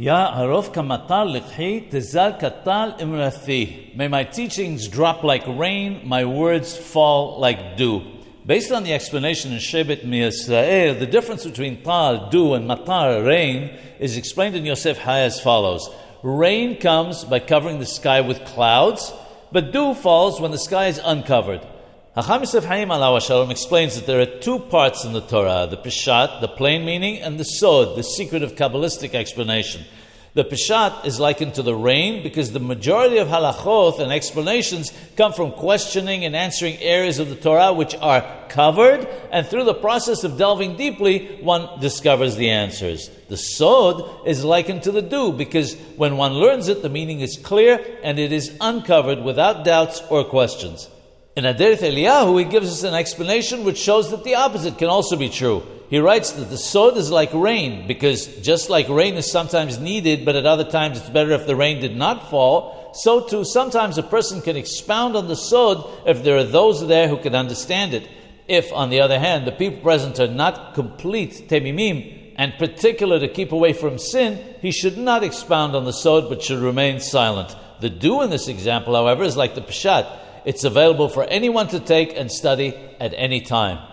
Ya arof kamatar likhi tizal katal imrathi. May my teachings drop like rain, my words fall like dew. Based on the explanation in Shebet Miyasrael, the difference between tal, dew, and matar, rain, is explained in Yosef Hai as follows. Rain comes by covering the sky with clouds, but dew falls when the sky is uncovered. Hacham Yosef Haim Alaw Shalom explains that there are two parts in the Torah the Peshat, the plain meaning, and the Sod, the secret of Kabbalistic explanation. The Peshat is likened to the rain because the majority of halachot and explanations come from questioning and answering areas of the Torah which are covered, and through the process of delving deeply, one discovers the answers. The Sod is likened to the dew because when one learns it, the meaning is clear and it is uncovered without doubts or questions. In Adereth Eliyahu, he gives us an explanation which shows that the opposite can also be true. He writes that the sod is like rain, because just like rain is sometimes needed, but at other times it's better if the rain did not fall, so too sometimes a person can expound on the sod if there are those there who can understand it. If, on the other hand, the people present are not complete temimim, and particular to keep away from sin, he should not expound on the sod, but should remain silent. The dew in this example, however, is like the peshat. It's available for anyone to take and study at any time.